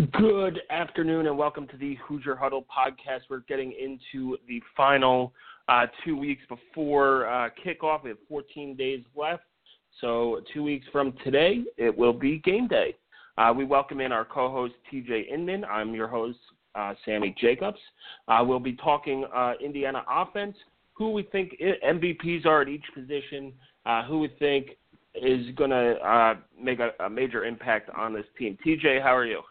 Good afternoon and welcome to the Hoosier Huddle podcast. We're getting into the final uh, two weeks before uh, kickoff. We have 14 days left. So, two weeks from today, it will be game day. Uh, we welcome in our co host, TJ Inman. I'm your host, uh, Sammy Jacobs. Uh, we'll be talking uh, Indiana offense, who we think MVPs are at each position, who we think is going to make a, a major impact on this team. TJ, how are you?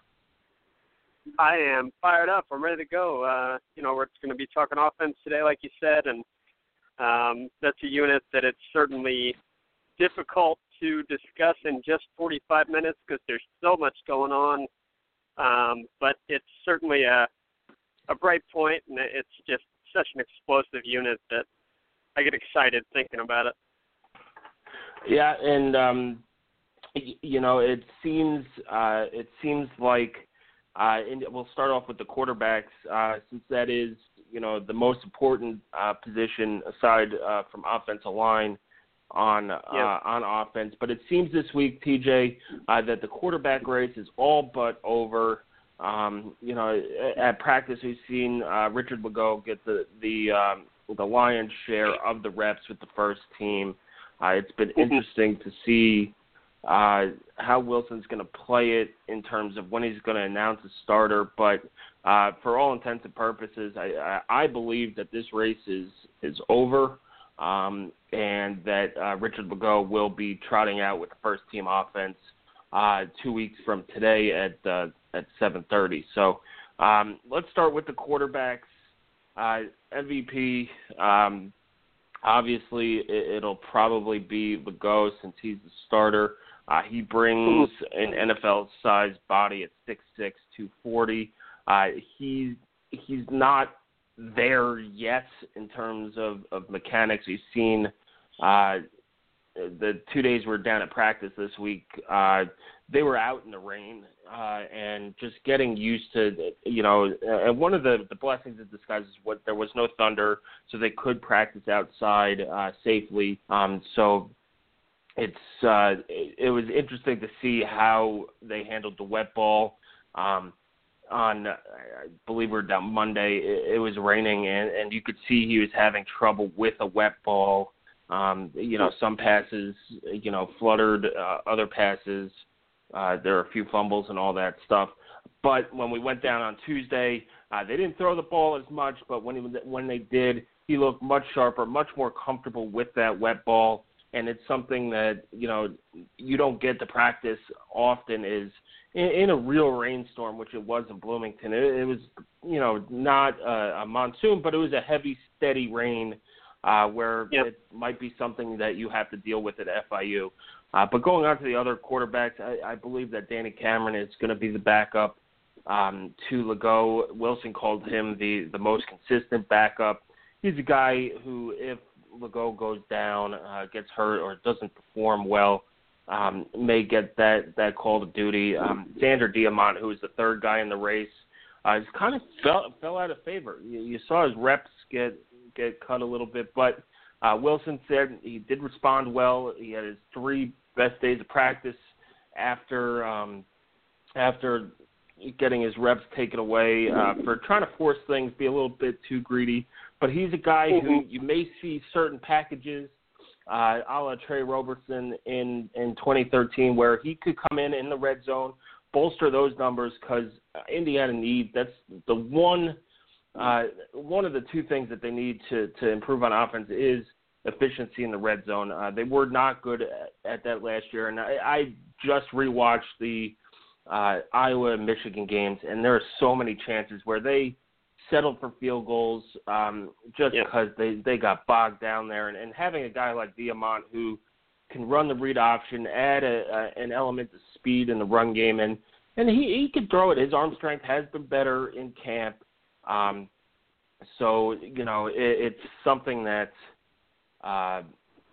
I am fired up. I'm ready to go. Uh, you know, we're going to be talking offense today, like you said, and um, that's a unit that it's certainly difficult to discuss in just 45 minutes because there's so much going on. Um, but it's certainly a a bright point, and it's just such an explosive unit that I get excited thinking about it. Yeah, and um, you know, it seems uh, it seems like uh, and we'll start off with the quarterbacks, uh, since that is, you know, the most important uh, position aside uh, from offensive line on uh, yep. on offense. But it seems this week, TJ, uh, that the quarterback race is all but over. Um, you know, at practice we've seen uh, Richard Lagow get the the um, the lion's share of the reps with the first team. Uh, it's been mm-hmm. interesting to see uh, how Wilson's going to play it in terms of when he's going to announce a starter. But uh, for all intents and purposes, I, I, I believe that this race is is over, um, and that uh, Richard Lagow will be trotting out with the first team offense uh, two weeks from today at uh, at 7:30. So um, let's start with the quarterbacks. Uh, MVP. Um, obviously, it, it'll probably be Lagow since he's the starter. Uh, he brings an NFL-sized body at 6'6", 240. Uh, he's he's not there yet in terms of, of mechanics. We've seen uh, the two days we're down at practice this week. Uh, they were out in the rain uh, and just getting used to you know. And one of the the blessings of disguise is what there was no thunder, so they could practice outside uh, safely. Um, so it's uh, it, it was interesting to see how they handled the wet ball. Um, on I believe we're down Monday. It, it was raining and and you could see he was having trouble with a wet ball. Um, you know, some passes, you know, fluttered. Uh, other passes, uh, there are a few fumbles and all that stuff. But when we went down on Tuesday, uh, they didn't throw the ball as much. But when he, when they did, he looked much sharper, much more comfortable with that wet ball and it's something that you know you don't get to practice often is in, in a real rainstorm, which it was in Bloomington. It, it was you know not a, a monsoon, but it was a heavy, steady rain uh, where yep. it might be something that you have to deal with at FIU. Uh, but going on to the other quarterbacks, I, I believe that Danny Cameron is going to be the backup um, to Lagow. Wilson called him the the most consistent backup. He's a guy who, if Lagow goes down, uh, gets hurt, or doesn't perform well, um, may get that that call to duty. Um, Zander Diamont, who is the third guy in the race, uh, has kind of fell fell out of favor. You, you saw his reps get get cut a little bit, but uh, Wilson said he did respond well. He had his three best days of practice after um, after getting his reps taken away uh, for trying to force things, be a little bit too greedy. But he's a guy mm-hmm. who you may see certain packages, uh, a la Tre Roberson in in 2013, where he could come in in the red zone, bolster those numbers because Indiana needs that's the one uh, one of the two things that they need to to improve on offense is efficiency in the red zone. Uh, they were not good at, at that last year, and I, I just rewatched the uh, Iowa and Michigan games, and there are so many chances where they settled for field goals um, just yeah. because they they got bogged down there, and, and having a guy like Diamont who can run the read option, add a, a, an element of speed in the run game, and and he he can throw it. His arm strength has been better in camp, um, so you know it, it's something that uh,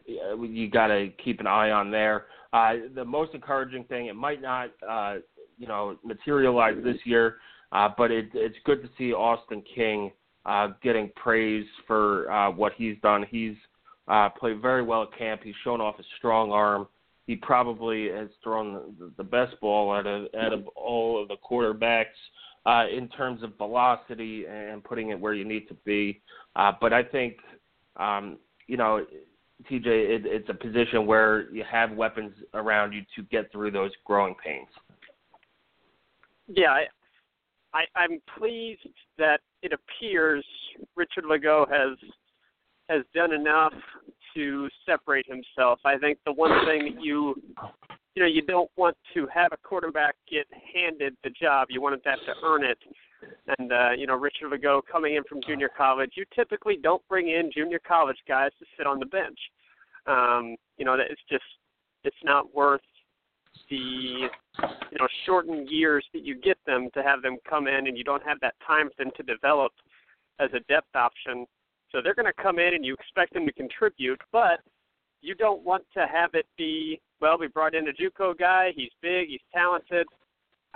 you got to keep an eye on there. Uh, the most encouraging thing, it might not uh, you know materialize this year, uh, but it, it's good to see Austin King uh, getting praise for uh, what he's done. He's uh, played very well at camp. He's shown off his strong arm. He probably has thrown the, the best ball out of out of all of the quarterbacks uh, in terms of velocity and putting it where you need to be. Uh, but I think, um, you know, TJ, it, it's a position where you have weapons around you to get through those growing pains. Yeah, I, I, I'm pleased that it appears Richard Lagow has has done enough to separate himself. I think the one thing that you you know you don't want to have a quarterback get handed the job. You want to have to earn it. And uh, you know Richard Lagow coming in from junior college, you typically don't bring in junior college guys to sit on the bench. Um, you know that it's just it's not worth the you know shortened years that you get them to have them come in and you don't have that time for them to develop as a depth option. So they're going to come in and you expect them to contribute, but you don't want to have it be well. We brought in a JUCO guy. He's big. He's talented.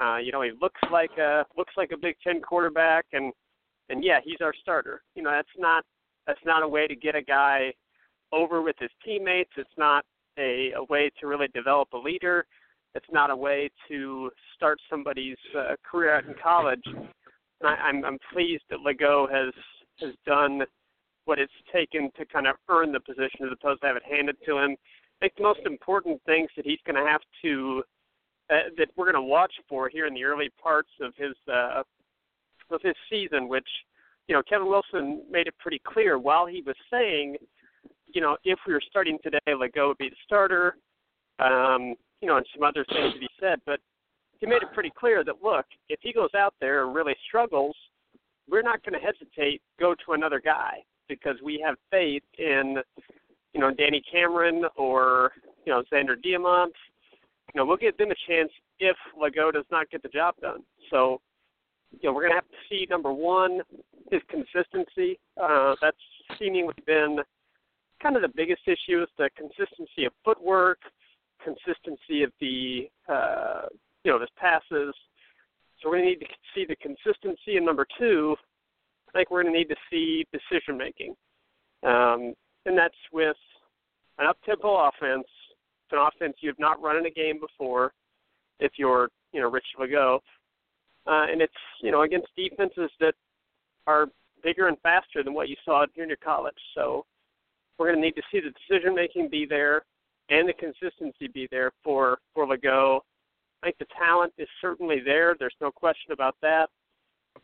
Uh, you know, he looks like a looks like a Big Ten quarterback, and and yeah, he's our starter. You know, that's not that's not a way to get a guy over with his teammates. It's not a, a way to really develop a leader. It's not a way to start somebody's uh, career out in college. And I, I'm, I'm pleased that Lagow has has done what it's taken to kind of earn the position as opposed to have it handed to him. I think the most important things that he's going to have to uh, that we're going to watch for here in the early parts of his uh, of his season, which you know Kevin Wilson made it pretty clear while he was saying, you know, if we were starting today, Lagow would be the starter. Um, you know, and some other things that he said, but he made it pretty clear that look, if he goes out there and really struggles, we're not going to hesitate go to another guy because we have faith in you know Danny Cameron or you know Zander Diamont. You know we'll give them a chance if Lagow does not get the job done. So you know we're going to have to see number one his consistency. Uh, that's seemingly been kind of the biggest issue is the consistency of footwork, consistency of the uh, you know his passes. So to need to see the consistency. And number two, I think we're going to need to see decision making, um, and that's with an up-tempo offense. It's an offense you've not run in a game before. If you're you know Rich Lagow, uh, and it's you know against defenses that are bigger and faster than what you saw at junior college. So we're going to need to see the decision making be there and the consistency be there for for Lagow. I think the talent is certainly there. There's no question about that.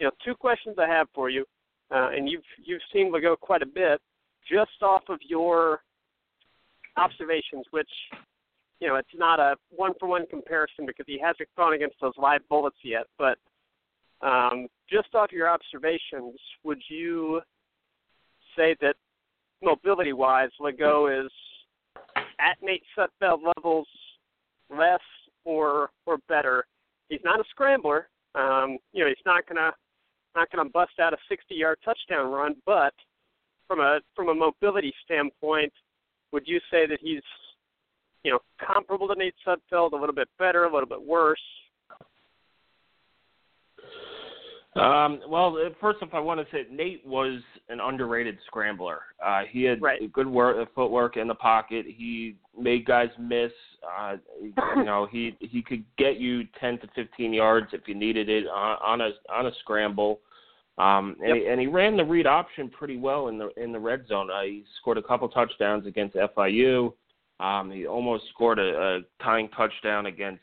You know, two questions I have for you, uh, and you've you've seen Lagow quite a bit, just off of your observations, which you know it's not a one for one comparison because he hasn't gone against those live bullets yet. But um, just off your observations, would you say that mobility wise, Lagow is at Nate Sudfeld levels, less or or better. He's not a scrambler. Um, you know, he's not gonna not gonna bust out a 60-yard touchdown run, but from a from a mobility standpoint, would you say that he's you know comparable to Nate Sudfeld, a little bit better, a little bit worse? Um, well, uh, first off, I want to say Nate was an underrated scrambler. Uh, he had right. good work, footwork in the pocket. He made guys miss. Uh, you know, he he could get you 10 to 15 yards if you needed it on, on a on a scramble. Um, and, yep. he, and he ran the read option pretty well in the in the red zone. Uh, he scored a couple touchdowns against FIU. Um, he almost scored a, a tying touchdown against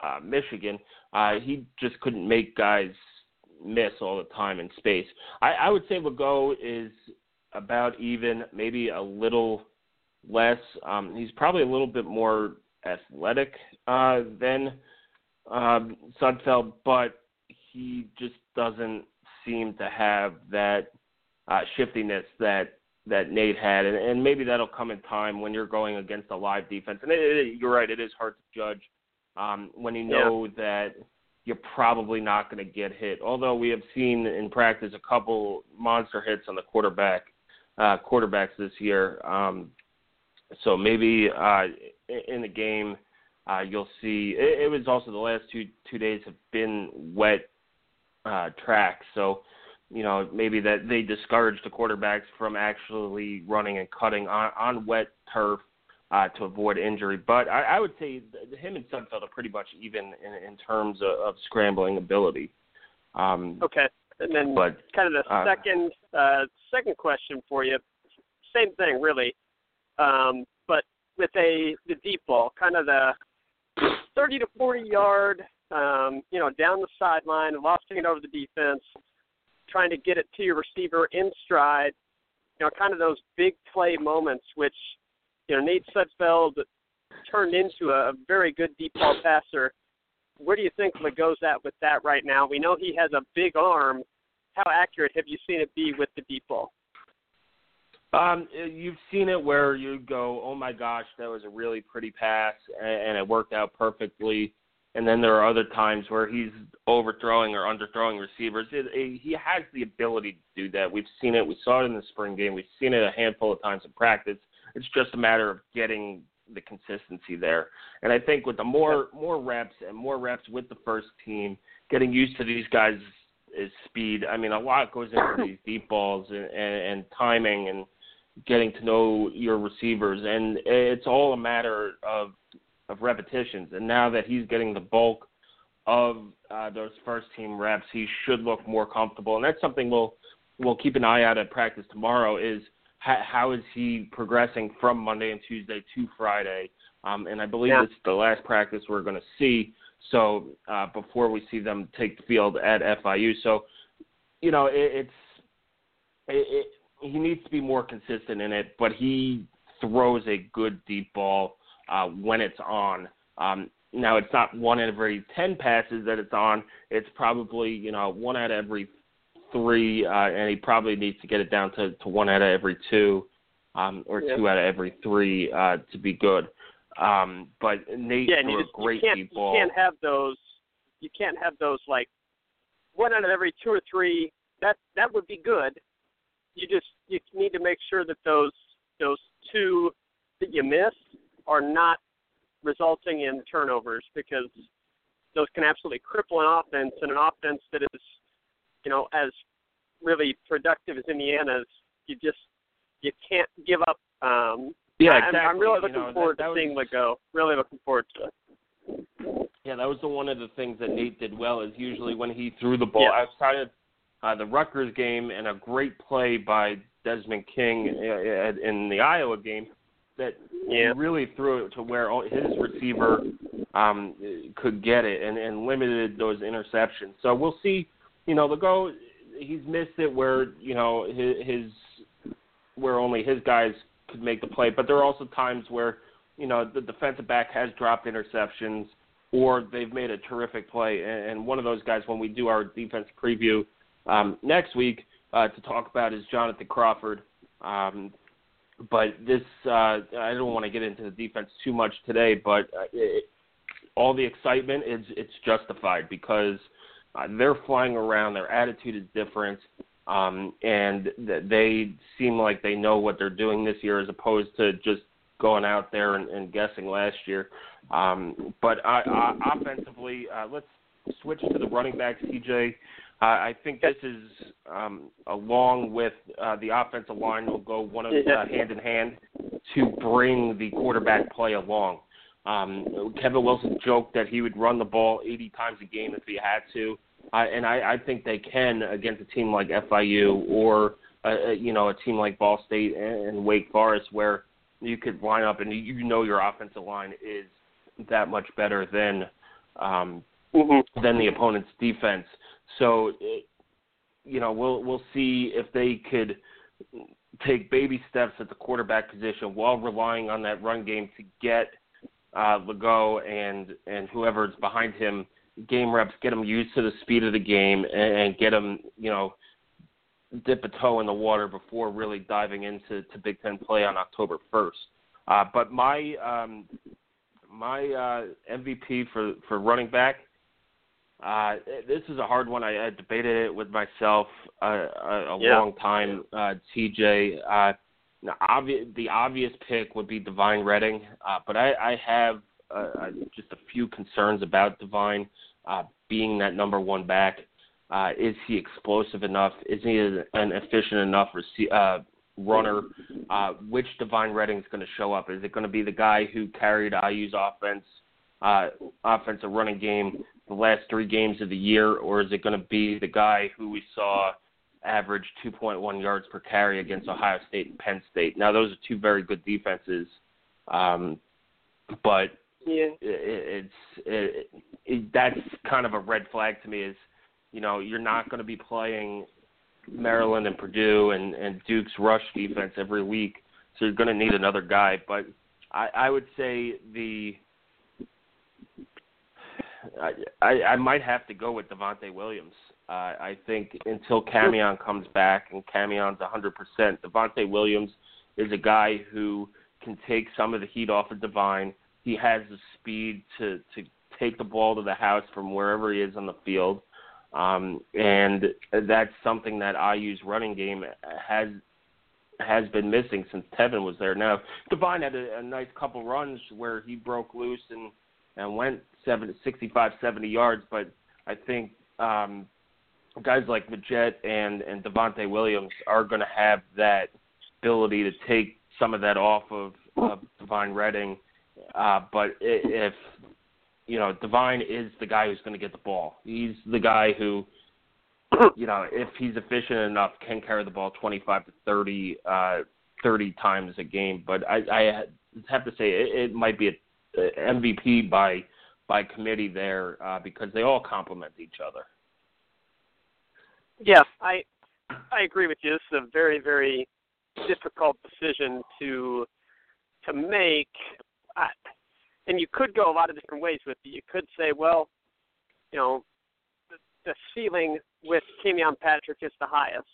uh, Michigan. Uh, he just couldn't make guys miss all the time in space. I, I would say Lagow is about even, maybe a little less. Um, he's probably a little bit more athletic uh, than um, Sudfeld, but he just doesn't seem to have that uh, shiftiness that that Nate had, and, and maybe that'll come in time when you're going against a live defense. And it, it, you're right; it is hard to judge um, when you know yeah. that you're probably not going to get hit. Although we have seen in practice a couple monster hits on the quarterback uh, quarterbacks this year. Um, so maybe uh, in the game uh, you'll see. It, it was also the last two two days have been wet uh, tracks, so you know maybe that they discourage the quarterbacks from actually running and cutting on, on wet turf uh, to avoid injury. But I, I would say him and Sudfeld are pretty much even in, in terms of, of scrambling ability. Um, okay, and then but, kind of the uh, second uh, second question for you, same thing really, um, but with a the deep ball, kind of the 30 to 40 yard, um, you know, down the sideline, lofting it over the defense, trying to get it to your receiver in stride. You know, kind of those big play moments, which you know Nate Sudfeld turned into a very good deep ball passer. Where do you think Lagow's at with that right now? We know he has a big arm. How accurate have you seen it be with the deep ball? Um, you've seen it where you go, oh my gosh, that was a really pretty pass, and, and it worked out perfectly. And then there are other times where he's overthrowing or underthrowing receivers. It, it, he has the ability to do that. We've seen it. We saw it in the spring game. We've seen it a handful of times in practice. It's just a matter of getting the consistency there. And I think with the more more reps and more reps with the first team, getting used to these guys' is speed. I mean, a lot goes into these deep balls and, and, and timing and getting to know your receivers, and it's all a matter of of repetitions. And now that he's getting the bulk of uh, those first team reps, he should look more comfortable, and that's something we'll we'll keep an eye out at practice tomorrow. Is how, how is he progressing from Monday and Tuesday to Friday? Um, and I believe yeah. it's the last practice we're going to see. So uh, before we see them take the field at FIU, so you know it, it's it, it, he needs to be more consistent in it, but he throws a good deep ball uh, when it's on. Um, now it's not one out of every ten passes that it's on. It's probably you know one out of every three, uh, and he probably needs to get it down to, to one out of every two, um, or yeah. two out of every three uh, to be good. Um, but Nate yeah, you a great you can't, deep ball. You can't have those. You can't have those like one out of every two or three. That that would be good. You just you need to make sure that those those two that you miss are not resulting in turnovers because those can absolutely cripple an offense and an offense that is, you know, as really productive as Indiana's. You just you can't give up um, yeah, I'm. I'm really looking you know, forward that, that to seeing was, Lagow. Really looking forward to it. Yeah, that was the one of the things that Nate did well. Is usually when he threw the ball Yeah. outside of uh, the Rutgers game and a great play by Desmond King uh, in the Iowa game, that Yeah. really threw it to where his receiver um, could get it and, and limited those interceptions. So we'll see. You know, Lagow, he's missed it where you know his, his where only his guys could make the play. But there are also times where, you know, the defensive back has dropped interceptions or they've made a terrific play. And, one of those guys, when we do our defense preview um, next week uh, to talk about, is Jonathan Crawford. Um, but this, uh, I don't want to get into the defense too much today, but uh, it, all the excitement is it's justified because uh, they're flying around. Their attitude is different um, and th- they seem like they know what they're doing this year as opposed to just going out there and, and guessing last year. Um, but uh, uh, offensively, uh, let's switch to the running back, CJ. Uh, I think this is um, along with uh, the offensive line will go one of uh, hand in hand to bring the quarterback play along. Um, Kevin Wilson joked that he would run the ball 80 times a game if he had to. I, and I, I think they can against a team like FIU or uh, you know a team like Ball State and, and Wake Forest, where you could line up and you know your offensive line is that much better than um, mm-hmm. than the opponent's defense. So, it, you know, we'll we'll see if they could take baby steps at the quarterback position while relying on that run game to get uh, Lagow and and whoever's behind him game reps, get them used to the speed of the game, and, and get them, you know, dip a toe in the water before really diving into to Big Ten play on October 1st. Uh, but my um, my uh, MVP for for running back. Uh, this is a hard one. I, I debated it with myself uh, a, a yeah. long time. Uh, TJ, uh, obvi- the obvious pick would be Devine Redding, uh, but I, I have uh, just a few concerns about Devine uh, being that number one back. Uh, is he explosive enough? Is he an efficient enough rece- uh, runner? Uh, which Devine Redding is going to show up? Is it going to be the guy who carried IU's offense, uh, offensive running game the last three games of the year, or is it going to be the guy who we saw average 2.1 yards per carry against Ohio State and Penn State? Now, those are two very good defenses, um, but yeah. it, it's it, it, that's kind of a red flag to me. Is you know you're not going to be playing Maryland and Purdue and and Duke's rush defense every week, so you're going to need another guy. But I, I would say the I, I might have to go with Devonte Williams. Uh, I think until Camion comes back and Camion's 100%, Devonte Williams is a guy who can take some of the heat off of Devine. He has the speed to to take the ball to the house from wherever he is on the field. Um, and that's something that IU's running game has has been missing since Tevin was there. Now, Devine had a, a nice couple runs where he broke loose and and went 70, 65, 70 yards, but I think um, guys like Majette and and Devonte Williams are going to have that ability to take some of that off of, of Devine Redding. Uh, but if you know, Devine is the guy who's going to get the ball. He's the guy who, you know, if he's efficient enough, can carry the ball 25 to 30, uh, 30 times a game. But I, I have to say it, it might be a, a MVP by by committee there uh, because they all complement each other. Yeah, I I agree with you. This is a very very difficult decision to to make. I, and you could go a lot of different ways with it. You could say, well, you know, the, the ceiling with Camion Patrick is the highest,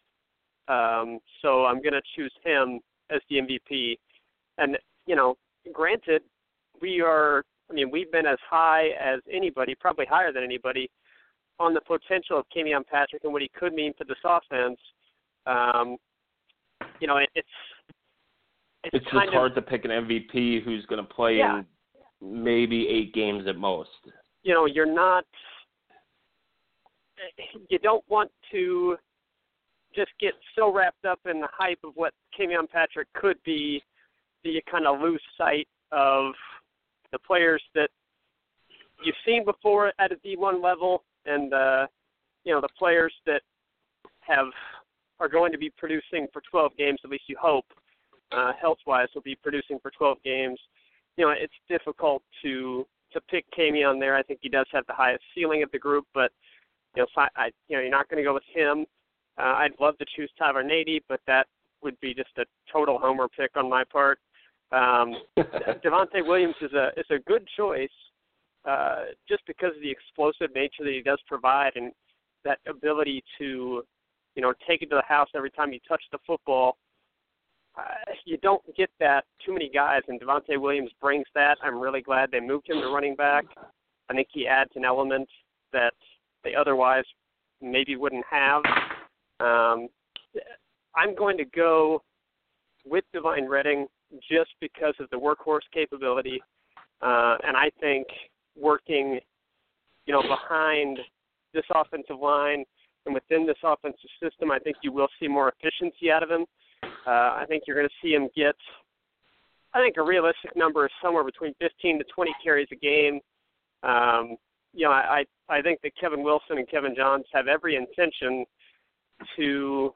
um, so I'm going to choose him as the MVP. And you know, granted, we are. I mean, we've been as high as anybody, probably higher than anybody, on the potential of Camion Patrick and what he could mean for this offense. Um, you know, it, it's it's, it's just hard to pick an MVP who's going to play Yeah. in maybe eight games at most. you know you're not you don't want to just get so wrapped up in the hype of what Camion Patrick could be that you kind of lose sight of the players that you've seen before at a D1 level and uh you know the players that have are going to be producing for 12 games at least you hope uh health wise will be producing for 12 games you know it's difficult to to pick Camion there. I think he does have the highest ceiling of the group, but you know, si- I, you know, you're not going to go with him. Uh, I'd love to choose Tyler Natee, but that would be just a total homer pick on my part. Um, Devonte Williams is a is a good choice, uh, just because of the explosive nature that he does provide and that ability to, you know, take it to the house every time you touch the football uh, you don't get that too many guys, and Devonte Williams brings that. I'm really glad they moved him to running back. I think he adds an element that they otherwise maybe wouldn't have. Um, I'm going to go with Devine Redding just because of the workhorse capability, uh, and I think working, you know, behind this offensive line and within this offensive system, I think you will see more efficiency out of him. Uh, I think you're going to see him get. I think a realistic number is somewhere between 15 to 20 carries a game. Um, you know, I I think that Kevin Wilson and Kevin Johns have every intention to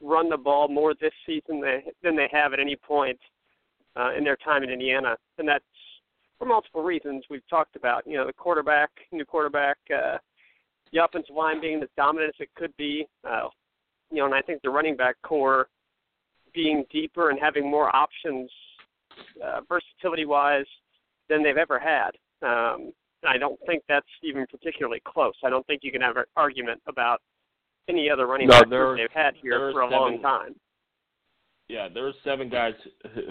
run the ball more this season than they have at any point uh, in their time in Indiana, and that's for multiple reasons we've talked about. You know, the quarterback, new quarterback. Uh, the offensive line being as dominant as it could be. Uh, you know, and I think the running back core being deeper and having more options, uh, versatility wise, than they've ever had. Um, I don't think that's even particularly close. I don't think you can have an argument about any other running no, back they've had here for a seven, long time. Yeah, there are seven guys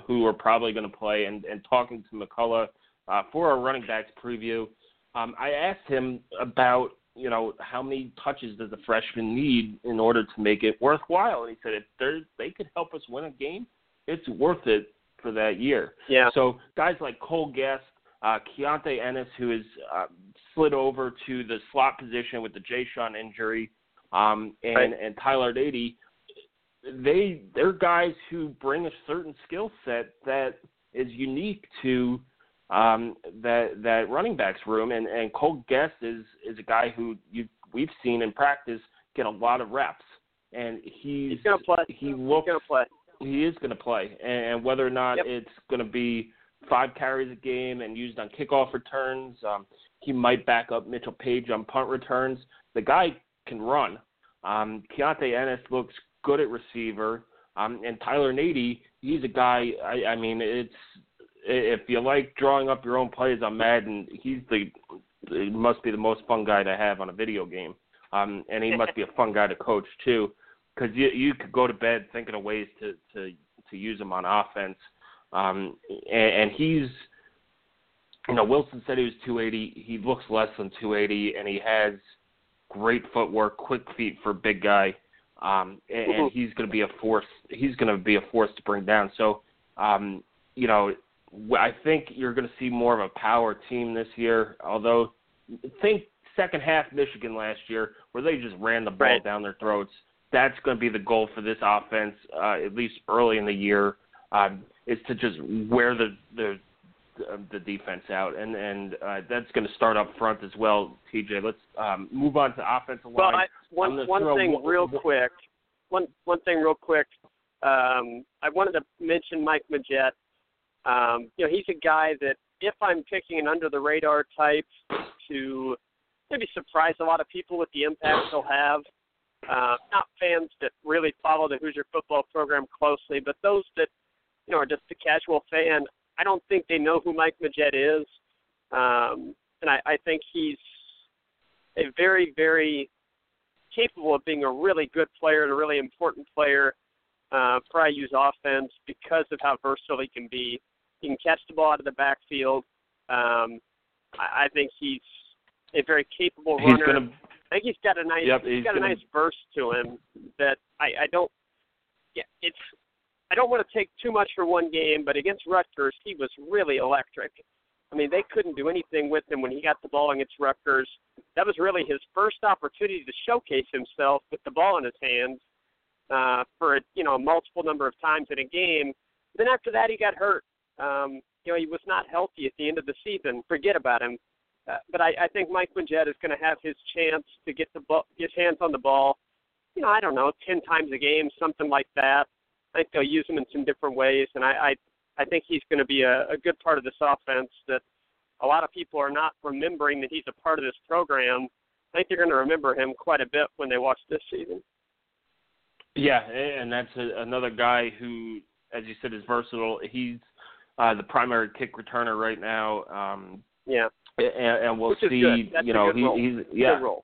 who are probably going to play. And, and talking to McCullough uh, for our running backs preview, um, I asked him about you know how many touches does a freshman need in order to make it worthwhile, and he said if they they could help us win a game, it's worth it for that year. Yeah. So guys like Cole Gest, uh, Keontae Ennis, who has uh, slid over to the slot position with the J-Shun injury, um, and right. and Tyler Natee, they they're guys who bring a certain skill set that is unique to um, that that running backs room, and and Cole Gest is is a guy who you we've seen in practice get a lot of reps, and he's, he's gonna play. He looks he's gonna play. He is going to play, and whether or not yep. it's going to be five carries a game and used on kickoff returns, um, he might back up Mitchell Paige on punt returns. The guy can run. Um, Keontae Ennis looks good at receiver, um, and Tyler Natee, he's a guy. I, I mean, it's if you like drawing up your own plays on Madden, he's the it must be the most fun guy to have on a video game. Um, and he must be a fun guy to coach too, because you you could go to bed thinking of ways to to to use him on offense. Um, and, and he's, you know, Wilson said he was 280. He looks less than 280, and he has great footwork, quick feet for a big guy. Um, and, and he's going to be a force. He's going to be a force to bring down. So, um, you know, I think you're going to see more of a power team this year. Although, think second half Michigan last year, where they just ran the ball right. down their throats. That's going to be the goal for this offense, uh, at least early in the year, um, is to just wear the the the defense out, and and uh, that's going to start up front as well. TJ, let's um, move on to offensive line. Well, I, one one thing one, real quick, one one thing real quick. Um, I wanted to mention Mike Majette. Um, you know, he's a guy that if I'm picking an under the radar type to maybe surprise a lot of people with the impact he'll have. Uh, not fans that really follow the Hoosier football program closely, but those that you know are just a casual fan. I don't think they know who Mike Majette is, um, and I, I think he's a very, very capable of being a really good player and a really important player uh, for IU's offense because of how versatile he can be. He can catch the ball out of the backfield. Um, I, I think he's a very capable he's runner. Gonna, I think he's got a nice yep, he's got gonna, a nice burst to him that I, I don't yeah it's I don't want to take too much for one game, but against Rutgers he was really electric. I mean they couldn't do anything with him when he got the ball against Rutgers. That was really his first opportunity to showcase himself with the ball in his hands uh, for a, you know a multiple number of times in a game. Then after that he got hurt. Um, you know he was not healthy at the end of the season. Forget about him. Uh, but I, I think Mike Majette is going to have his chance to get the ball, his hands on the ball. You know, I don't know, ten times a game, something like that. I think they'll use him in some different ways, and I, I, I think he's going to be a, a good part of this offense. That a lot of people are not remembering that he's a part of this program. I think they're going to remember him quite a bit when they watch this season. Yeah, and that's a, another guy who, as you said, is versatile. He's uh, the primary kick returner right now. Um, yeah and, and we'll see. You know, he, he's yeah, good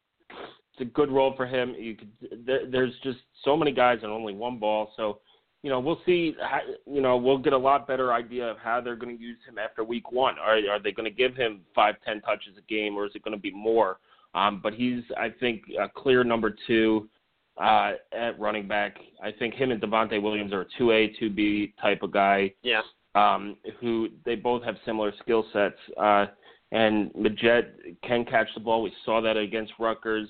it's a good role for him. You could, there, there's just so many guys and only one ball, so you know we'll see. How, you know, we'll get a lot better idea of how they're going to use him after week one. Are are they going to give him five, ten touches a game, or is it going to be more? Um, but he's, I think, a clear number two uh, at running back. I think him and Devonte Williams are a two A, two B type of guy. Yeah. Um, who they both have similar skill sets. Uh, and Majette can catch the ball. We saw that against Rutgers.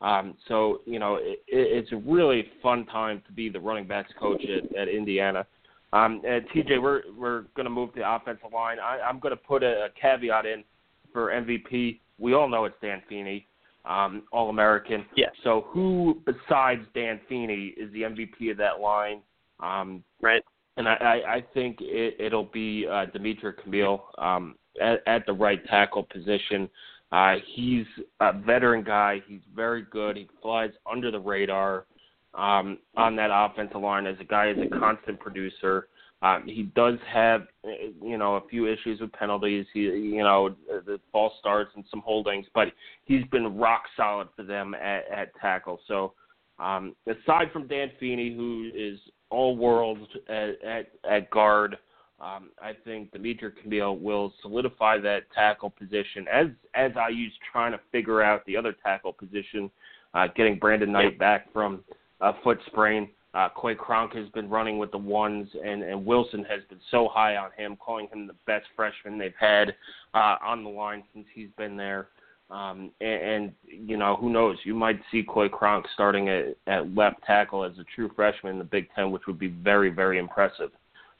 Um, so you know it, it's a really fun time to be the running backs coach at, at Indiana. Um, and TJ, we're we're going to move to the offensive line. I, I'm going to put a, a caveat in for MVP. We all know it's Dan Feeney, um, All American. Yes. So who besides Dan Feeney is the MVP of that line? Um, right. And I, I, I think it, it'll be uh, Dimitric Camiel. Um, at, at the right tackle position. Uh, he's a veteran guy. He's very good. He flies under the radar um, on that offensive line as a guy as a constant producer. Um, he does have, you know, a few issues with penalties. He, you know, the false starts and some holdings, but he's been rock solid for them at, at tackle. So, um, aside from Dan Feeney, who is all world at, at, at guard, um, I think Dimitric Camiel will solidify that tackle position as as IU's trying to figure out the other tackle position, uh, getting Brandon Knight back from a foot sprain. Uh, Coy Cronk has been running with the ones, and, and Wilson has been so high on him, calling him the best freshman they've had uh, on the line since he's been there. Um, and, and you know, who knows? You might see Coy Cronk starting at, at left tackle as a true freshman in the Big Ten, which would be very, very impressive.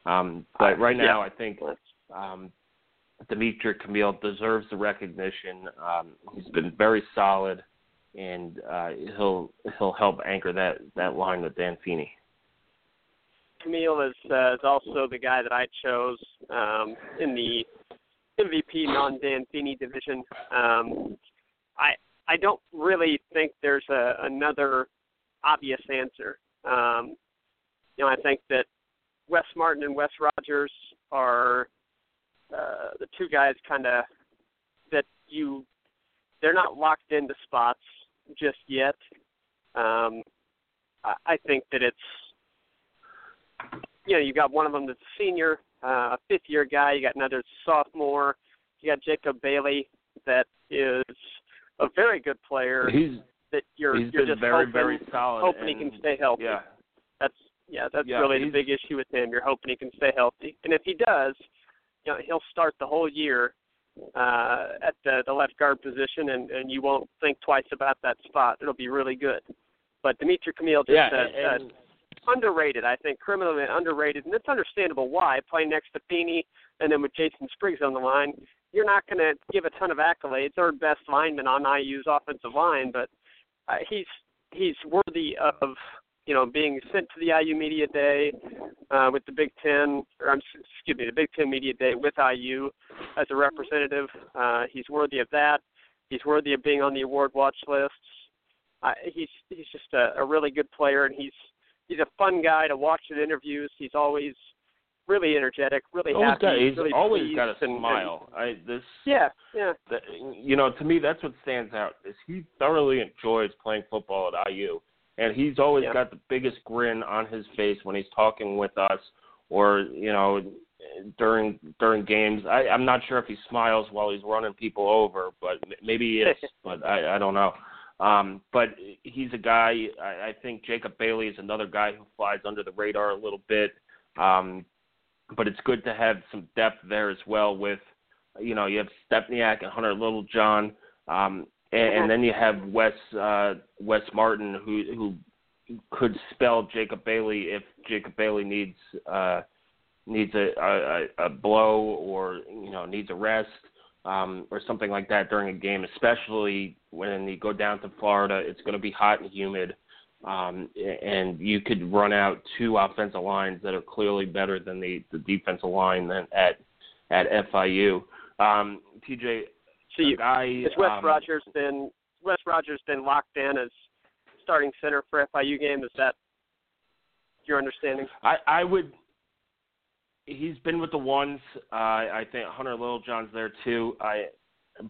Um, but right now, yeah. I think um, Dimitric Camiel deserves the recognition. Um, he's been very solid and uh, he'll he'll help anchor that that line with Dan Feeney. Camiel is uh, is also the guy that I chose um, in the MVP non Dan Feeney division. Um, I I don't really think there's a, another obvious answer. Um, you know, I think that Wes Martin and Wes Rogers are uh, the two guys kind of that you they're not locked into spots just yet. Um, I, I think that it's you know you got one of them that's a senior, uh, a fifth year guy. You got another sophomore. You got Jacob Bailey that is a very good player. He's that you're he's you're been just very hoping, very solid. hoping he can stay healthy. Yeah, That's yeah, that's Yeah, really the big issue with him. You're hoping he can stay healthy, and if he does, you know he'll start the whole year uh, at the, the left guard position, and, and you won't think twice about that spot. It'll be really good. But Dimitric Camiel just yeah, uh, and, underrated, I think, criminally underrated, and it's understandable why. Playing next to Feeney and then with Jason Spriggs on the line, you're not going to give a ton of accolades. Third best lineman on IU's offensive line, but uh, he's he's worthy of you know being sent to the IU media day uh, with the Big Ten, or I'm excuse me, the Big Ten media day with IU as a representative. Uh, he's worthy of that. He's worthy of being on the award watch lists. Uh, he's he's just a, a really good player, and he's he's a fun guy to watch at interviews. He's always really energetic, really always happy, got, he's really always got a and, smile. I this yeah, yeah, that, you know, to me, that's what stands out. Is he thoroughly enjoys playing football at IU, and he's always Yeah. got the biggest grin on his face when he's talking with us, or you know, during during games. I, I'm not sure if he smiles while he's running people over, but maybe he is. but I, I don't know. Um, but he's a guy. I, I think Jacob Bailey is another guy who flies under the radar a little bit. Um, but it's good to have some depth there as well with you know, you have Stepniak and Hunter Littlejohn, um, and, and then you have Wes uh, Wes Martin, who who could spell Jacob Bailey if Jacob Bailey needs uh, needs a, a a blow or you know needs a rest um, or something like that during a game, especially when you go down to Florida. It's going to be hot and humid. Um, and you could run out two offensive lines that are clearly better than the, the defensive line than at at FIU. Um, TJ, So you, guy, has Wes um, Rogers been Wes Rogers been locked in as starting center for FIU game? Is that your understanding? I, I would. He's been with the ones. Uh, I think Hunter Littlejohn's there too. I,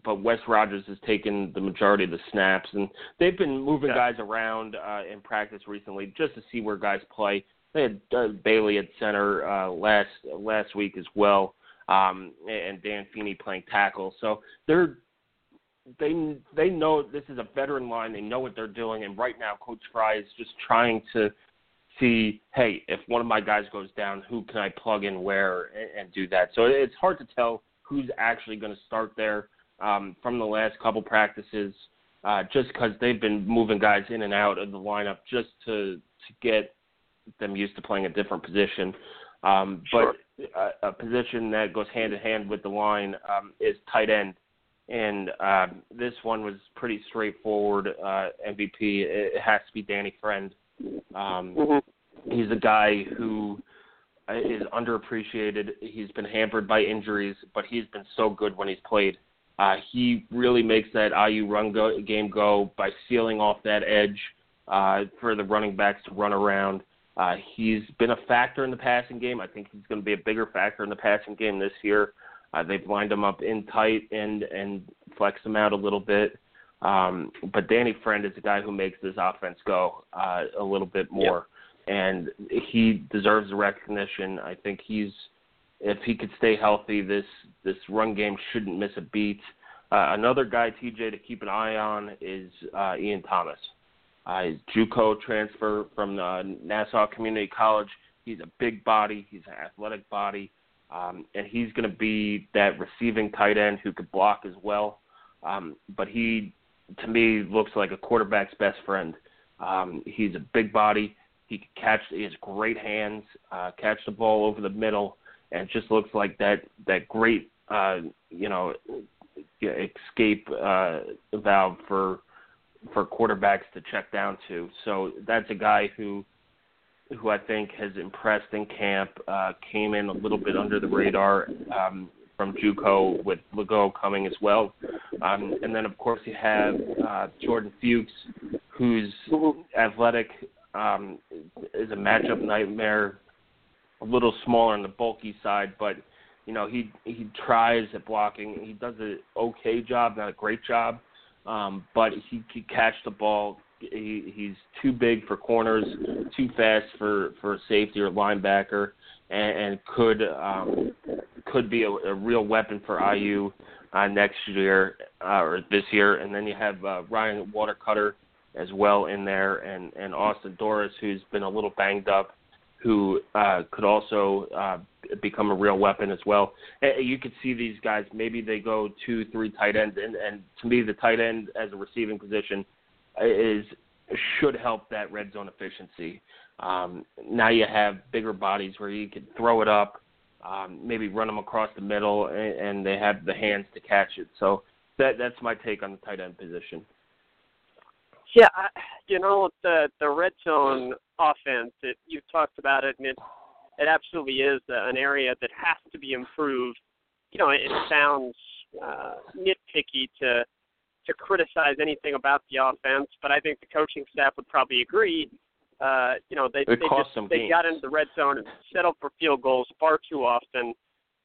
but Wes Rogers has taken the majority of the snaps, and they've been moving Yeah. guys around uh, in practice recently just to see where guys play. They had uh, Bailey at center uh, last last week as well, um, and Dan Feeney playing tackle. So they're they they know this is a veteran line. They know what they're doing, and right now, Coach Frey is just trying to see, hey, if one of my guys goes down, who can I plug in where and, and do that. So it's hard to tell who's actually going to start there um, from the last couple practices, uh, just because they've been moving guys in and out of the lineup just to to get them used to playing a different position. Um, Sure. But a, a position that goes hand in hand with the line um, is tight end and uh, this one was pretty straightforward. Uh, MVP. It has to be Danny Friend. Um, Mm-hmm. he's a guy who uh, underappreciated. He's been hampered by injuries, but he's been so good when he's played. Uh, he really makes that IU run go, game go by sealing off that edge uh, for the running backs to run around. Uh, he's been a factor in the passing game. I think he's going to be a bigger factor in the passing game this year. Uh, they've lined him up in tight and and flexed him out a little bit. Um, but Danny Friend is a guy who makes this offense go uh, a little bit more, yep. and he deserves the recognition. I think he's if he could stay healthy, this this run game shouldn't miss a beat. Uh, another guy, TJ, to keep an eye on is uh, Ian Thomas. Uh, his JUCO transfer from uh, Nassau Community College. He's a big body. He's an athletic body, um, and he's going to be that receiving tight end who could block as well. Um, but he, to me, looks like a quarterback's best friend. Um, he's a big body. He can catch. He has great hands. Uh, catch the ball over the middle, and just looks like that that great, uh, you know, escape uh, valve for for quarterbacks to check down to. So that's a guy who who I think has impressed in camp. Uh, came in a little bit under the radar um, from JUCO with Lagow coming as well, um, and then of course you have uh, Jordan Fuchs, who's athletic, um, is a matchup nightmare. A little smaller on the bulky side, but you know he he tries at blocking. He does an okay job, not a great job um, but he could catch the ball. He, he's too big for corners, too fast for for safety or linebacker, and, and could um, could be a, a real weapon for IU uh, next year uh, or this year. And then you have uh, Ryan Watercutter as well in there, and and Austin Dorris, who's been a little banged up, who uh, could also uh, become a real weapon as well. You could see these guys. Maybe they go two, three tight ends, and, and to me, the tight end as a receiving position is should help that red zone efficiency. Um, now you have bigger bodies where you can throw it up, um, maybe run them across the middle, and, and they have the hands to catch it. So that that's my take on the tight end position. Yeah, I, you know the the red zone offense. It, you've talked about it, and it it absolutely is an area that has to be improved. You know, it sounds uh, nitpicky to to criticize anything about the offense, but I think the coaching staff would probably agree. Uh, you know, they it they just they games. got into the red zone and settled for field goals far too often,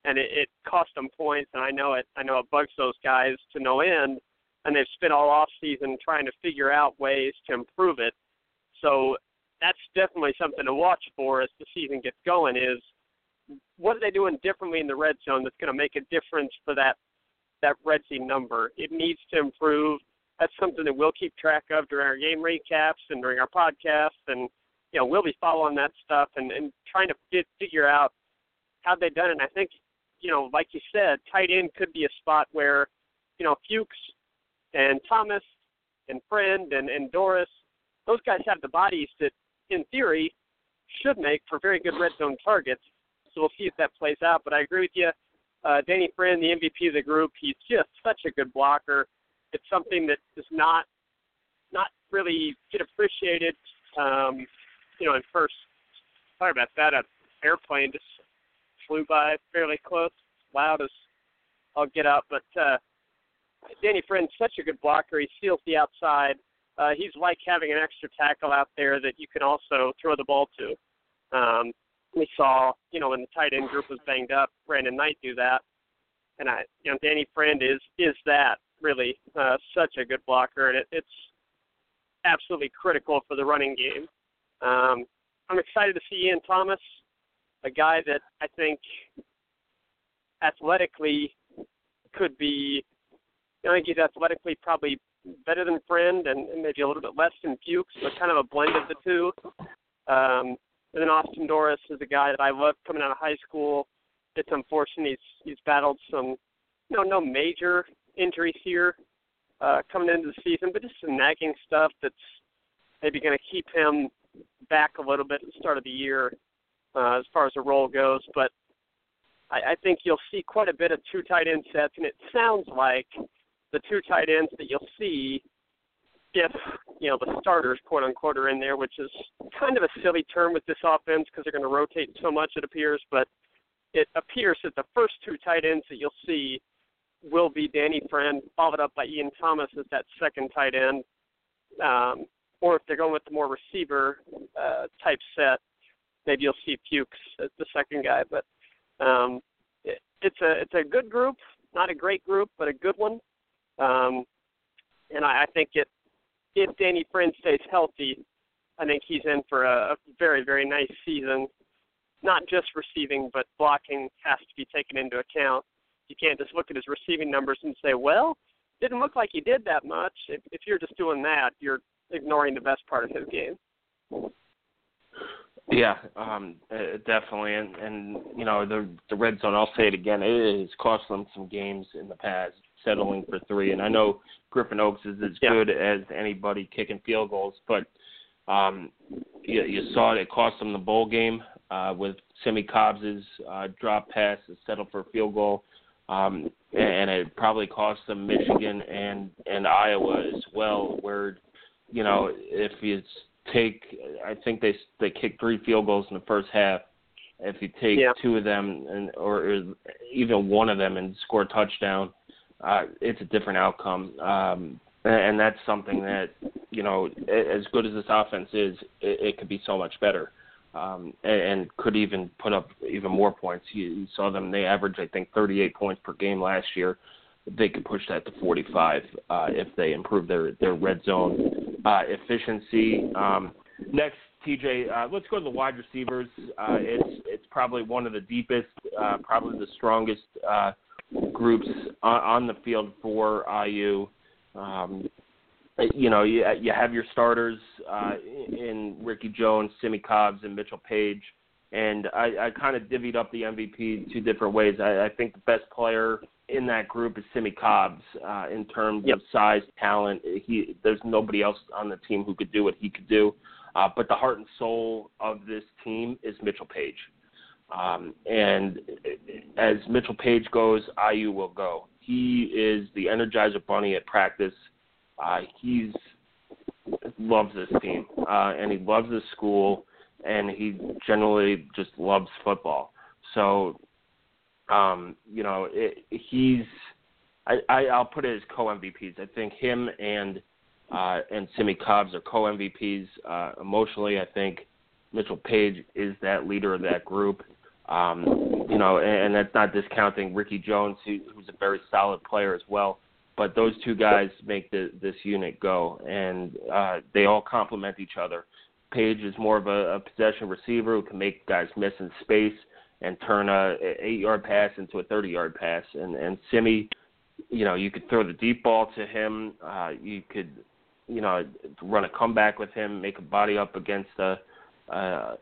and it, it cost them points. And I know it I know it bugs those guys to no end, and they've spent all off season trying to figure out ways to improve it. So that's definitely something to watch for as the season gets going. Is what are they doing differently in the red zone that's going to make a difference for that that red zone number? It needs to improve. That's something that we'll keep track of during our game recaps and during our podcasts, and you know we'll be following that stuff and and trying to fit, figure out how they've done it. And I think you know, like you said, tight end could be a spot where you know Fuchs and Thomas and Friend and and Dorris, those guys have the bodies that in theory, should make for very good red zone targets. So we'll see if that plays out. But I agree with you. Uh, Danny Friend, the MVP of the group, he's just such a good blocker. It's something that does not not really get appreciated. Um, you know, in first. Sorry about that. An airplane just flew by fairly close, loud as I'll get up. But uh, Danny Friend's such a good blocker. He seals the outside uh, he's like having an extra tackle out there that you can also throw the ball to. Um, we saw, you know, when the tight end group was banged up, Brandon Knight do that, and I, you know, Danny Friend is is that really uh, such a good blocker, and it, it's absolutely critical for the running game. Um, I'm excited to see Ian Thomas, a guy that I think athletically could be. I think he's athletically probably better than Friend and, and maybe a little bit less than Fuchs, but kind of a blend of the two. Um, and then Austin Dorris is a guy that I loved coming out of high school. It's unfortunate he's he's battled some, you know, no major injuries here uh, coming into the season, but just some nagging stuff that's maybe going to keep him back a little bit at the start of the year uh, as far as the role goes. But I, I think you'll see quite a bit of two tight end sets, and it sounds like the two tight ends that you'll see if you know the starters quote unquote are in there, which is kind of a silly term with this offense because they're going to rotate so much it appears, but it appears that the first two tight ends that you'll see will be Danny Friend, followed up by Ian Thomas as that second tight end. Um, or if they're going with the more receiver uh, type set, maybe you'll see Fuchs as the second guy. But um, it, it's a it's a good group, not a great group, but a good one. Um, and I, I think it if Danny Friend stays healthy, I think he's in for a, a very very nice season. Not just receiving, but blocking has to be taken into account. You can't just look at his receiving numbers and say, well, didn't look like he did that much. If, if you're just doing that, you're ignoring the best part of his game. Yeah, um, uh, definitely, and and you know the the red zone. I'll say it again. It has cost them some games in the past, settling for three. And I know Griffin Oakes is as yeah. good as anybody kicking field goals, but um, you, you saw it. It cost them the bowl game uh, with Simmie Cobbs's uh, drop pass to settle for a field goal, um, and it probably cost them Michigan and and Iowa as well, where you know if you take, I think they they kicked three field goals in the first half. If you take Yeah. two of them and or even one of them and score a touchdown, uh, it's a different outcome. Um, and, that's something that you know, as good as this offense is, it, it could be so much better. Um, and, and could even put up even more points. You, you saw them; they averaged, I think, 38 points per game last year. They could push that to 45 uh, if they improve their their red zone uh, efficiency. Um, next, TJ, uh, let's go to the wide receivers. Uh, it's it's probably one of the deepest, uh, probably the strongest uh, groups on, on the field for IU. Um, you know, you, you have your starters uh, in Ricky Jones, Simmie Cobbs, and Mitchell Paige. And I, I kind of divvied up the MVP two different ways. I, I think the best player in that group is Simmie Cobbs uh, in terms Yep. of size, talent. He there's nobody else on the team who could do what he could do. Uh, but the heart and soul of this team is Mitchell Paige. Um, and as Mitchell Paige goes, IU will go. He is the Energizer Bunny at practice. Uh, he's loves this team, uh, and he loves this school, and he generally just loves football. So, um, you know, it, he's. I, I I'll put it as co MVPs. I think him and uh, and Simmie Cobbs are co MVPs. Uh, emotionally, I think Mitchell Paige is that leader of that group. Um, you know, and, and that's not discounting Ricky Jones, who, who's a very solid player as well. But those two guys make the, this unit go, and uh, they all complement each other. Paige is more of a, a possession receiver who can make guys miss in space and turn a, a eight yard pass into a thirty yard pass. And and Simmie, you know, you could throw the deep ball to him. Uh, you could, you know, run a comeback with him, make a body up against a a,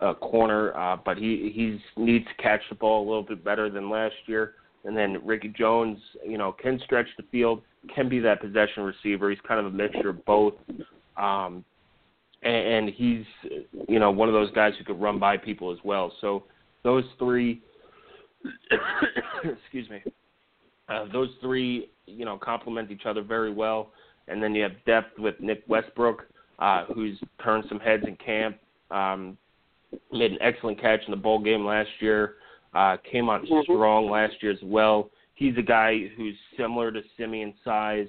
a corner. Uh, but he he's needs to catch the ball a little bit better than last year. And then Ricky Jones, you know, can stretch the field, can be that possession receiver. He's kind of a mixture of both. Um, and, and he's, you know, one of those guys who could run by people as well. So those three, excuse me, uh, those three, you know, complement each other very well. And then you have depth with Nick Westbrook, uh, who's turned some heads in camp. Um, made an excellent catch in the bowl game last year. Uh, came on Mhm. strong last year as well. He's a guy who's similar to Simeon size.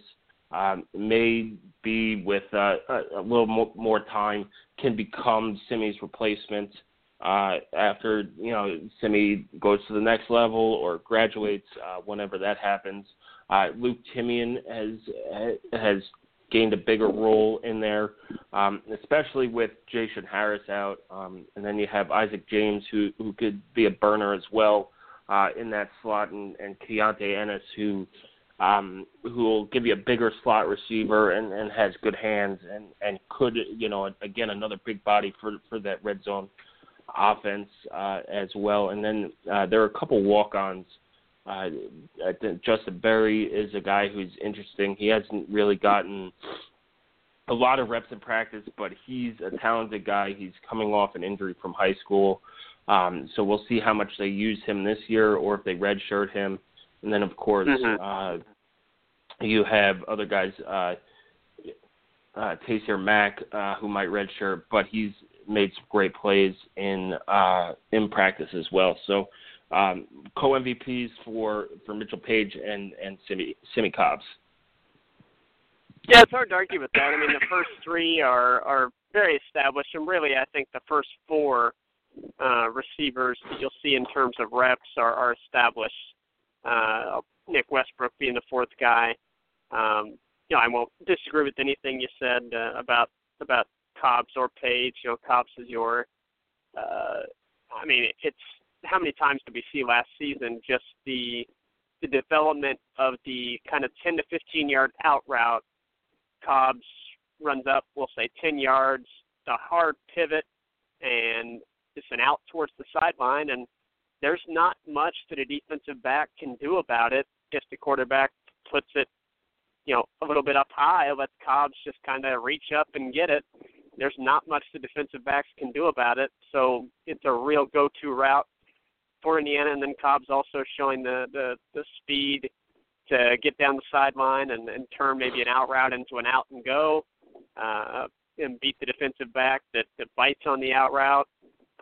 Um, may be with uh, a, a little more, more time can become Simmie's replacement uh, after you know Simmie goes to the next level or graduates, uh, whenever that happens. Uh, Luke Timian has has gained a bigger role in there, um, especially with J-Shun Harris out, um, and then you have Isaac James who who could be a burner as well uh, in that slot, and and Keontae Ennis who um, who will give you a bigger slot receiver and, and has good hands and, and could, you know, again, another big body for, for that red zone offense uh, as well. And then uh, there are a couple walk-ons. Uh, I think Justin Berry is a guy who's interesting. He hasn't really gotten a lot of reps in practice, but he's a talented guy. He's coming off an injury from high school. Um, so we'll see how much they use him this year or if they redshirt him. And then, of course, Mhm. uh, you have other guys, uh, uh, Taysir Mack, uh, who might redshirt, but he's made some great plays in uh, in practice as well. So um, co MVPs for for Mitchell Paige and and Simmie Cobbs. Yeah, it's hard to argue with that. I mean, the first three are are very established, and really, I think the first four uh, receivers that you'll see in terms of reps are, are established. Uh, Nick Westbrook being the fourth guy. Um, you know, I won't disagree with anything you said uh, about about Cobbs or Paige. You know, Cobbs is your. Uh, I mean, it's how many times did we see last season just the the development of the kind of 10 to 15 yard out route. Cobbs runs up, we'll say 10 yards, a hard pivot, and it's an out towards the sideline, and there's not much that a defensive back can do about it if the quarterback puts it, you know, a little bit up high, lets Cobbs just kind of reach up and get it. There's not much the defensive backs can do about it, so it's a real go-to route for Indiana, and then Cobb's also showing the the, the speed to get down the sideline and, and turn maybe an out route into an out and go, uh, and beat the defensive back that, that bites on the out route.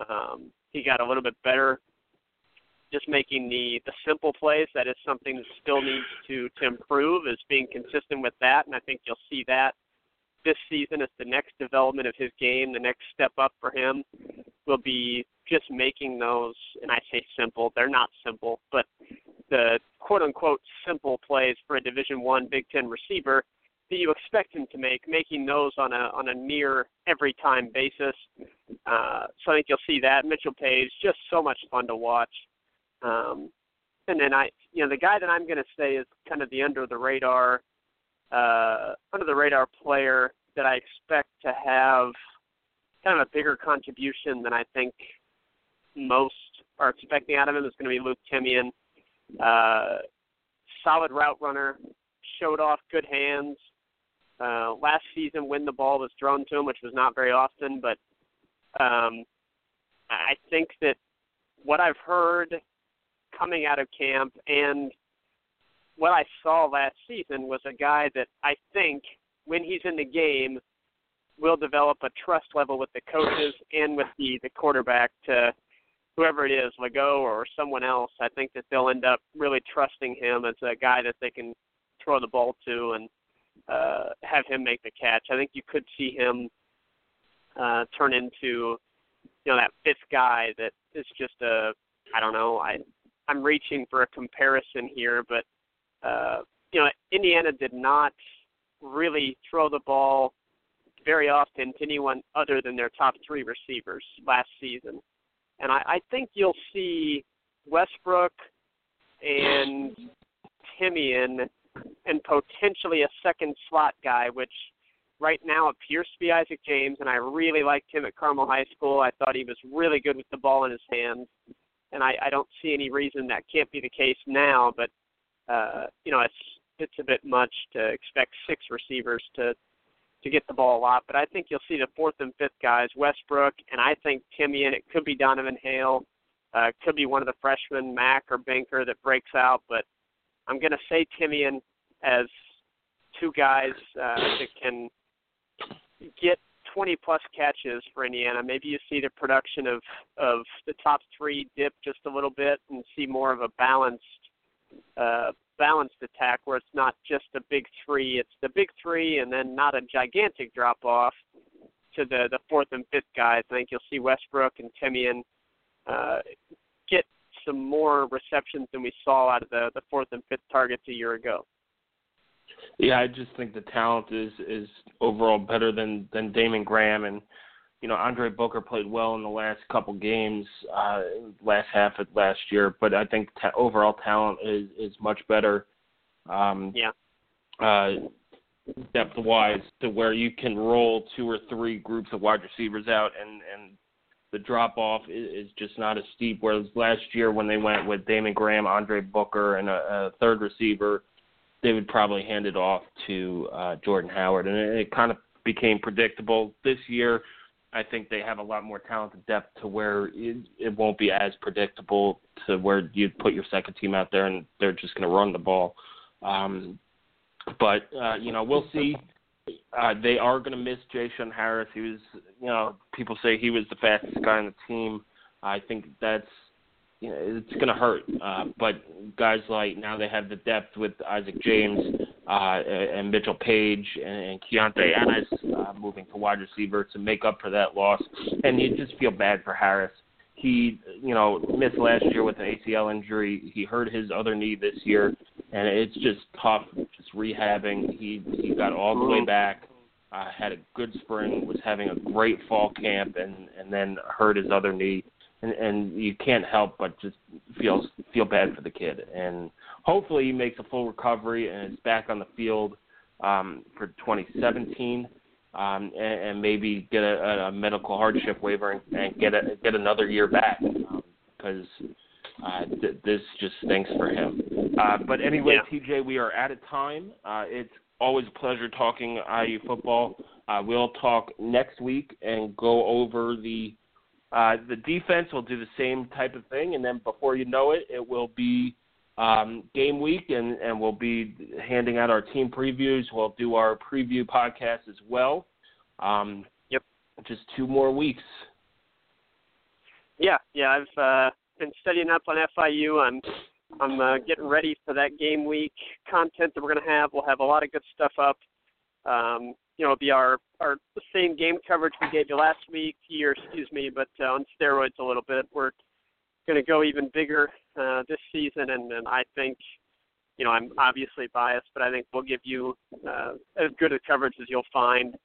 Um, he got a little bit better just making the the simple plays. That is something that still needs to to improve. Is being consistent with that, and I think you'll see that this season as the next development of his game. The next step up for him will be just making those. And I say simple; they're not simple, but the quote unquote simple plays for a Division One Big Ten receiver that you expect him to make, making those on a on a near every time basis. Uh, so I think you'll see that Mitchell Paige just so much fun to watch. Um, and then I, you know, the guy that I'm going to say is kind of the under the radar, uh, under the radar player that I expect to have kind of a bigger contribution than I think most are expecting out of him is going to be Luke Timian. Uh, solid route runner, showed off good hands. Uh, last season, when the ball was thrown to him, which was not very often, but um, I think that what I've heard coming out of camp and what I saw last season was a guy that I think when he's in the game will develop a trust level with the coaches and with the the quarterback to whoever it is, Lagow or someone else. I think that they'll end up really trusting him as a guy that they can throw the ball to and uh, have him make the catch. I think you could see him uh, turn into you know that fifth guy that is just a I don't know I I'm reaching for a comparison here, but uh, you know, Indiana did not really throw the ball very often to anyone other than their top three receivers last season, and I, I think you'll see Westbrook and Timian and potentially a second slot guy, which right now appears to be Isaac James, and I really liked him at Carmel High School. I thought he was really good with the ball in his hands and I, I don't see any reason that can't be the case now. But uh, you know, it's it's a bit much to expect six receivers to to get the ball a lot. But I think you'll see the fourth and fifth guys, Westbrook, and I think Timian. It could be Donavan Hale. Uh, could be one of the freshmen, Mack or Banker, that breaks out. But I'm going to say Timian as two guys uh, that can get 20 plus catches for Indiana. Maybe you see the production of of the top three dip just a little bit and see more of a balanced uh, balanced attack where it's not just a big three. It's the big three and then not a gigantic drop off to the the fourth and fifth guys. I think you'll see Westbrook and Timian uh, get some more receptions than we saw out of the the fourth and fifth targets a year ago. Yeah, I just think the talent is is overall better than than Damon Graham and you know Andre Booker played well in the last couple games, uh, last half of last year, but I think ta- overall talent is is much better. Um, yeah. Uh, depth wise to where you can roll two or three groups of wide receivers out and and the drop off is, is just not as steep. Whereas last year when they went with Damon Graham, Andre Booker, and a, a third receiver, they would probably hand it off to uh, Jordan Howard, and it, it kind of became predictable. This year, I think they have a lot more talented depth to where it, it won't be as predictable to where you put your second team out there and they're just going to run the ball. Um, but uh, you know, we'll see. Uh, they are going to miss J-Shun Harris. He was, you know, people say he was the fastest guy on the team. I think that's you know, it's going to hurt. Uh, but guys like now they have the depth with Isaac James uh, and Mitchell Paige and, and Keontae Ennis uh, moving to wide receiver to make up for that loss. And you just feel bad for Harris. He, you know, missed last year with an ACL injury. He hurt his other knee this year, and it's just tough, just rehabbing. He he got all the way back uh, had a good spring, was having a great fall camp, and and then hurt his other knee, and and you can't help but just feel feel bad for the kid, and hopefully he makes a full recovery and is back on the field um, for 2017. Um, and, and maybe get a, a medical hardship waiver and, and get a, get another year back because um, uh, th- this just stinks for him. Uh, but anyway, yeah. TJ, we are out of time. Uh, it's always a pleasure talking IU football. Uh, we'll talk next week and go over the uh, the defense. We'll do the same type of thing, and then before you know it, it will be um, game week, and, and we'll be handing out our team previews. We'll do our preview podcast as well. Um, yep. Just two more weeks. Yeah, yeah. I've uh, been studying up on FIU. I'm I'm uh, getting ready for that game week content that we're going to have. We'll have a lot of good stuff up. Um, you know, it'll be our our same game coverage we gave you last week, year, excuse me, but uh, on steroids a little bit. We're going to go even bigger uh, this season, and, and I think, you know, I'm obviously biased, but I think we'll give you uh, as good a coverage as you'll find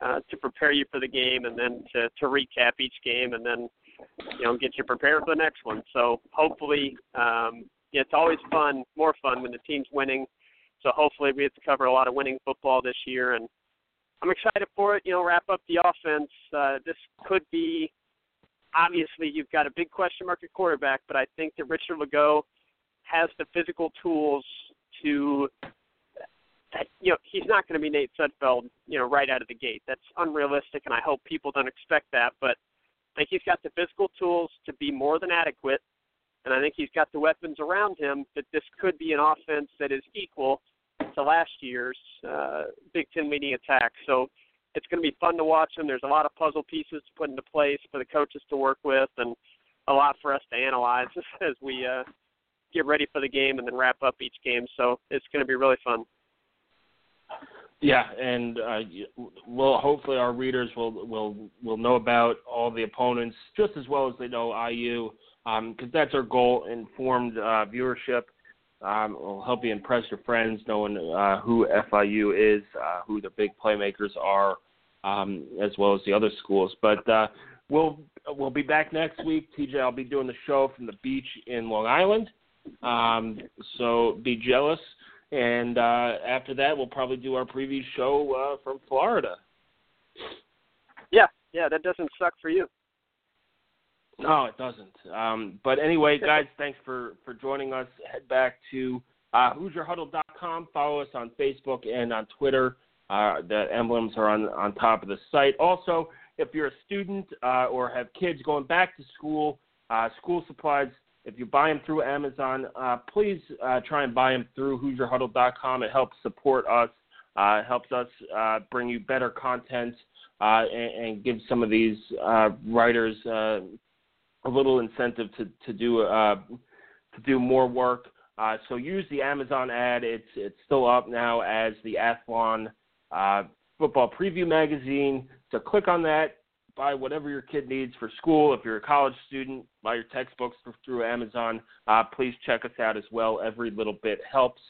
uh, to prepare you for the game, and then to to recap each game, and then you know get you prepared for the next one. So hopefully, um, yeah, it's always fun, more fun when the team's winning. So hopefully we get to cover a lot of winning football this year, and I'm excited for it. You know, wrap up the offense. Uh, this could be obviously you've got a big question mark at quarterback, but I think that Richard Lagow has the physical tools to. You know, he's not going to be Nate Sudfeld, you know, right out of the gate. That's unrealistic, and I hope people don't expect that. But I think he's got the physical tools to be more than adequate and I think he's got the weapons around him that this could be an offense that is equal to last year's uh, Big Ten meeting attack. So it's going to be fun to watch them. There's a lot of puzzle pieces to put into place for the coaches to work with, and a lot for us to analyze as we uh, get ready for the game and then wrap up each game. So it's going to be really fun. Yeah, and uh, well, hopefully our readers will will will know about all the opponents just as well as they know IU because um, that's our goal. Informed uh, viewership um, will help you impress your friends, knowing uh, who FIU is, uh, who the big playmakers are, um, as well as the other schools. But uh, we'll we'll be back next week. TJ, I'll be doing the show from the beach in Long Island, um, so be jealous. And uh, after that, we'll probably do our preview show uh, from Florida. Yeah, yeah, that doesn't suck for you. No, it doesn't. Um, but anyway, guys, thanks for, for joining us. Head back to uh, HoosierHuddle.com. Follow us on Facebook and on Twitter. Uh, the emblems are on, on top of the site. Also, if you're a student uh, or have kids going back to school, uh, school supplies, if you buy them through Amazon, uh, please uh, try and buy them through HoosierHuddle.com. It helps support us, uh, helps us uh, bring you better content, uh, and, and give some of these uh, writers uh, a little incentive to to do uh, to do more work. Uh, so use the Amazon ad. It's it's still up now as the Athlon uh, Football Preview magazine. So click on that. Buy whatever your kid needs for school. If you're a college student, buy your textbooks through Amazon. Uh, please check us out as well. Every little bit helps.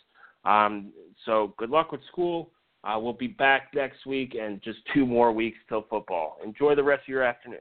Um, so good luck with school. Uh, we'll be back next week and just two more weeks till football. Enjoy the rest of your afternoon.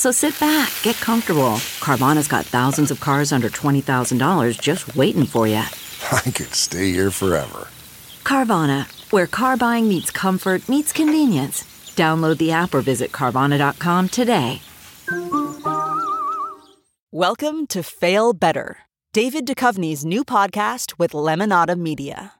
So sit back, get comfortable. Carvana's got thousands of cars under $20,000 just waiting for you. I could stay here forever. Carvana, where car buying meets comfort, meets convenience. Download the app or visit Carvana.com today. Welcome to Fail Better, David Duchovny's new podcast with Lemonada Media.